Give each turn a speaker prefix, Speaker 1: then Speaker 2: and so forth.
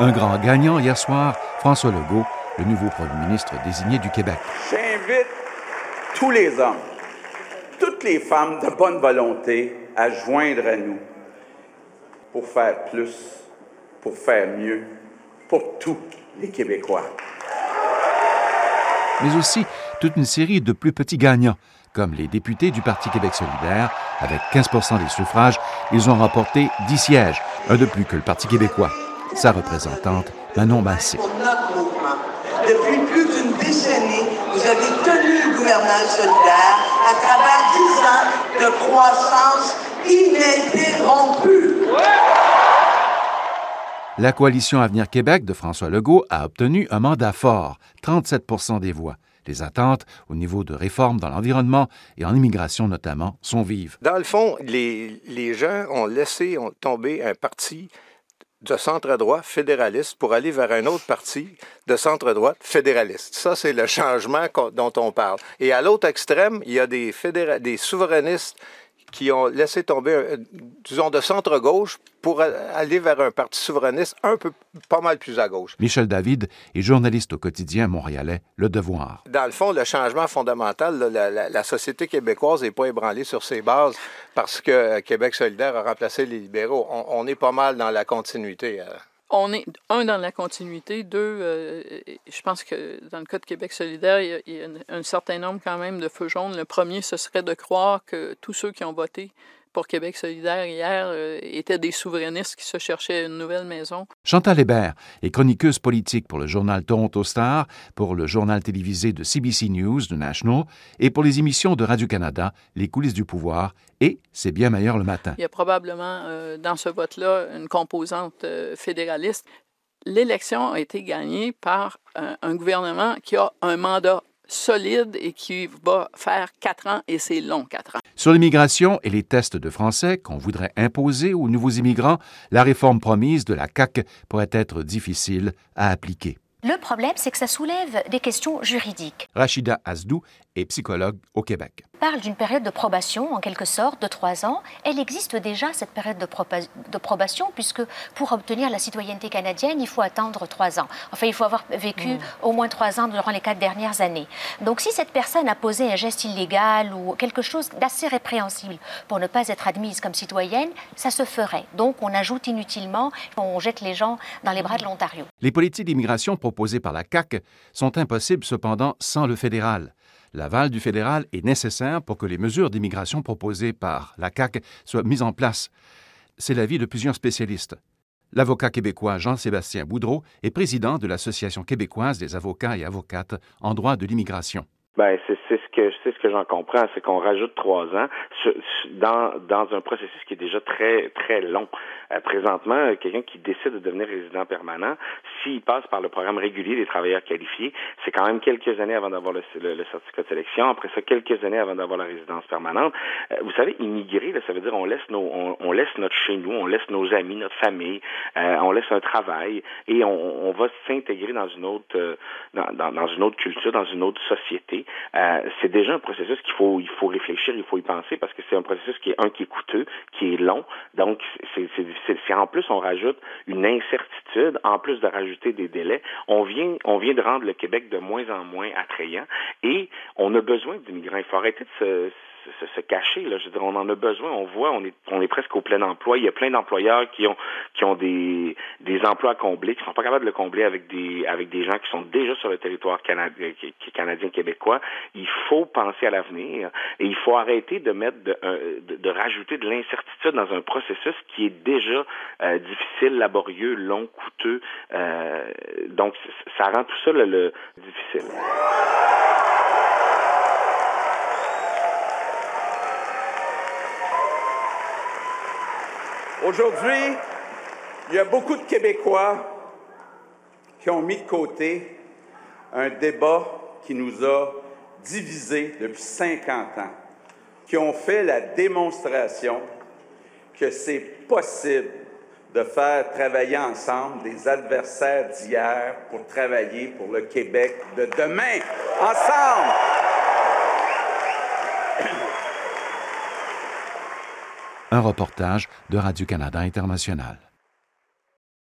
Speaker 1: Un grand gagnant hier soir, François Legault, le nouveau premier ministre désigné du Québec.
Speaker 2: J'invite tous les hommes, toutes les femmes de bonne volonté à joindre à nous pour faire plus, pour faire mieux, pour tous les Québécois.
Speaker 1: Mais aussi toute une série de plus petits gagnants, comme les députés du Parti Québec solidaire. Avec 15 des suffrages, ils ont remporté 10 sièges, un de plus que le Parti québécois. Sa représentante, Manon Massé.
Speaker 3: Depuis plus d'une décennie, vous avez tenu le gouvernement solidaire à travers 10 ans de croissance ininterrompue.
Speaker 1: La coalition Avenir Québec de François Legault a obtenu un mandat fort, 37 des voix. Les attentes au niveau de réformes dans l'environnement et en immigration notamment sont vives.
Speaker 4: Dans le fond, les, les gens ont laissé tomber un parti de centre-droit fédéraliste pour aller vers un autre parti de centre-droite fédéraliste. Ça, c'est le changement dont on parle. Et à l'autre extrême, il y a des, des souverainistes qui ont laissé tomber, disons, de centre-gauche pour aller vers un parti souverainiste un peu pas mal plus à gauche.
Speaker 1: Michel David est journaliste au quotidien montréalais Le Devoir.
Speaker 4: Dans le fond, le changement fondamental, la, société québécoise n'est pas ébranlée sur ses bases parce que Québec solidaire a remplacé les libéraux. On, est pas mal dans la continuité.
Speaker 5: On est, un, dans la continuité. Deux, euh, je pense que dans le cas de Québec solidaire, il y, a, un, certain nombre quand même de feux jaunes. Le premier, ce serait de croire que tous ceux qui ont voté pour Québec solidaire hier euh, étaient des souverainistes qui se cherchaient une nouvelle maison.
Speaker 1: Chantal Hébert est chroniqueuse politique pour le journal Toronto Star, pour le journal télévisé de CBC News, de National, et pour les émissions de Radio-Canada, Les coulisses du pouvoir et C'est bien meilleur le matin.
Speaker 5: Il y a probablement euh, dans ce vote-là une composante euh, fédéraliste. L'élection a été gagnée par un gouvernement qui a un mandat solide et qui va faire quatre ans, et c'est long, quatre ans.
Speaker 1: Sur l'immigration et les tests de français qu'on voudrait imposer aux nouveaux immigrants, la réforme promise de la CAQ pourrait être difficile à appliquer.
Speaker 6: Le problème, c'est que ça soulève des questions juridiques.
Speaker 1: Rachida Asdou est psychologue au Québec
Speaker 6: parle d'une période de probation, en quelque sorte, de trois ans. Elle existe déjà, cette période de, de, probation, puisque pour obtenir la citoyenneté canadienne, il faut attendre trois ans. Enfin, il faut avoir vécu mm. au moins trois ans durant les quatre dernières années. Donc, si cette personne a posé un geste illégal ou quelque chose d'assez répréhensible pour ne pas être admise comme citoyenne, ça se ferait. Donc, on ajoute inutilement, on jette les gens dans les bras de l'Ontario.
Speaker 1: Les politiques d'immigration proposées par la CAQ sont impossibles cependant sans le fédéral. L'aval du fédéral est nécessaire pour que les mesures d'immigration proposées par la CAQ soient mises en place. C'est l'avis de plusieurs spécialistes. L'avocat québécois Jean-Sébastien Boudreau est président de l'Association québécoise des avocats et avocates en droit de l'immigration.
Speaker 7: Ben, c'est ce que c'est ce que j'en comprends, c'est qu'on rajoute trois ans dans, dans un processus qui est déjà très très long. Euh, présentement, quelqu'un qui décide de devenir résident permanent, s'il passe par le programme régulier des travailleurs qualifiés, c'est quand même quelques années avant d'avoir le, le, certificat de sélection. Après ça, quelques années avant d'avoir la résidence permanente. Euh, vous savez, immigrer, là, ça veut dire on laisse nos on, laisse notre chez nous, on laisse nos amis, notre famille, euh, on laisse un travail et on, on va s'intégrer dans une autre dans, dans, dans, une autre culture, dans une autre société. C'est c'est déjà un processus qu'il faut, il faut réfléchir, il faut y penser parce que c'est un processus qui est un qui est coûteux, qui est long. Donc, c'est en plus on rajoute une incertitude, en plus de rajouter des délais, on vient, on vient de rendre le Québec de moins en moins attrayant et on a besoin d'immigrants. Il faut arrêter de se se, cacher. Là. On en a besoin. On voit, on est, on est presque au plein emploi. Il y a plein d'employeurs qui ont, qui ont des, des emplois à combler, qui sont pas capables de le combler avec des, avec des gens qui sont déjà sur le territoire canadien, canadien québécois. Il faut penser à l'avenir et il faut arrêter de mettre, de, euh, de, rajouter de l'incertitude dans un processus qui est déjà euh, difficile, laborieux, long, coûteux. Euh, donc, ça rend tout ça le difficile.
Speaker 2: Aujourd'hui, il y a beaucoup de Québécois qui ont mis de côté un débat qui nous a divisés depuis 50 ans, qui ont fait la démonstration que c'est possible de faire travailler ensemble des adversaires d'hier pour travailler pour le Québec de demain, ensemble.
Speaker 1: Un reportage de Radio-Canada International.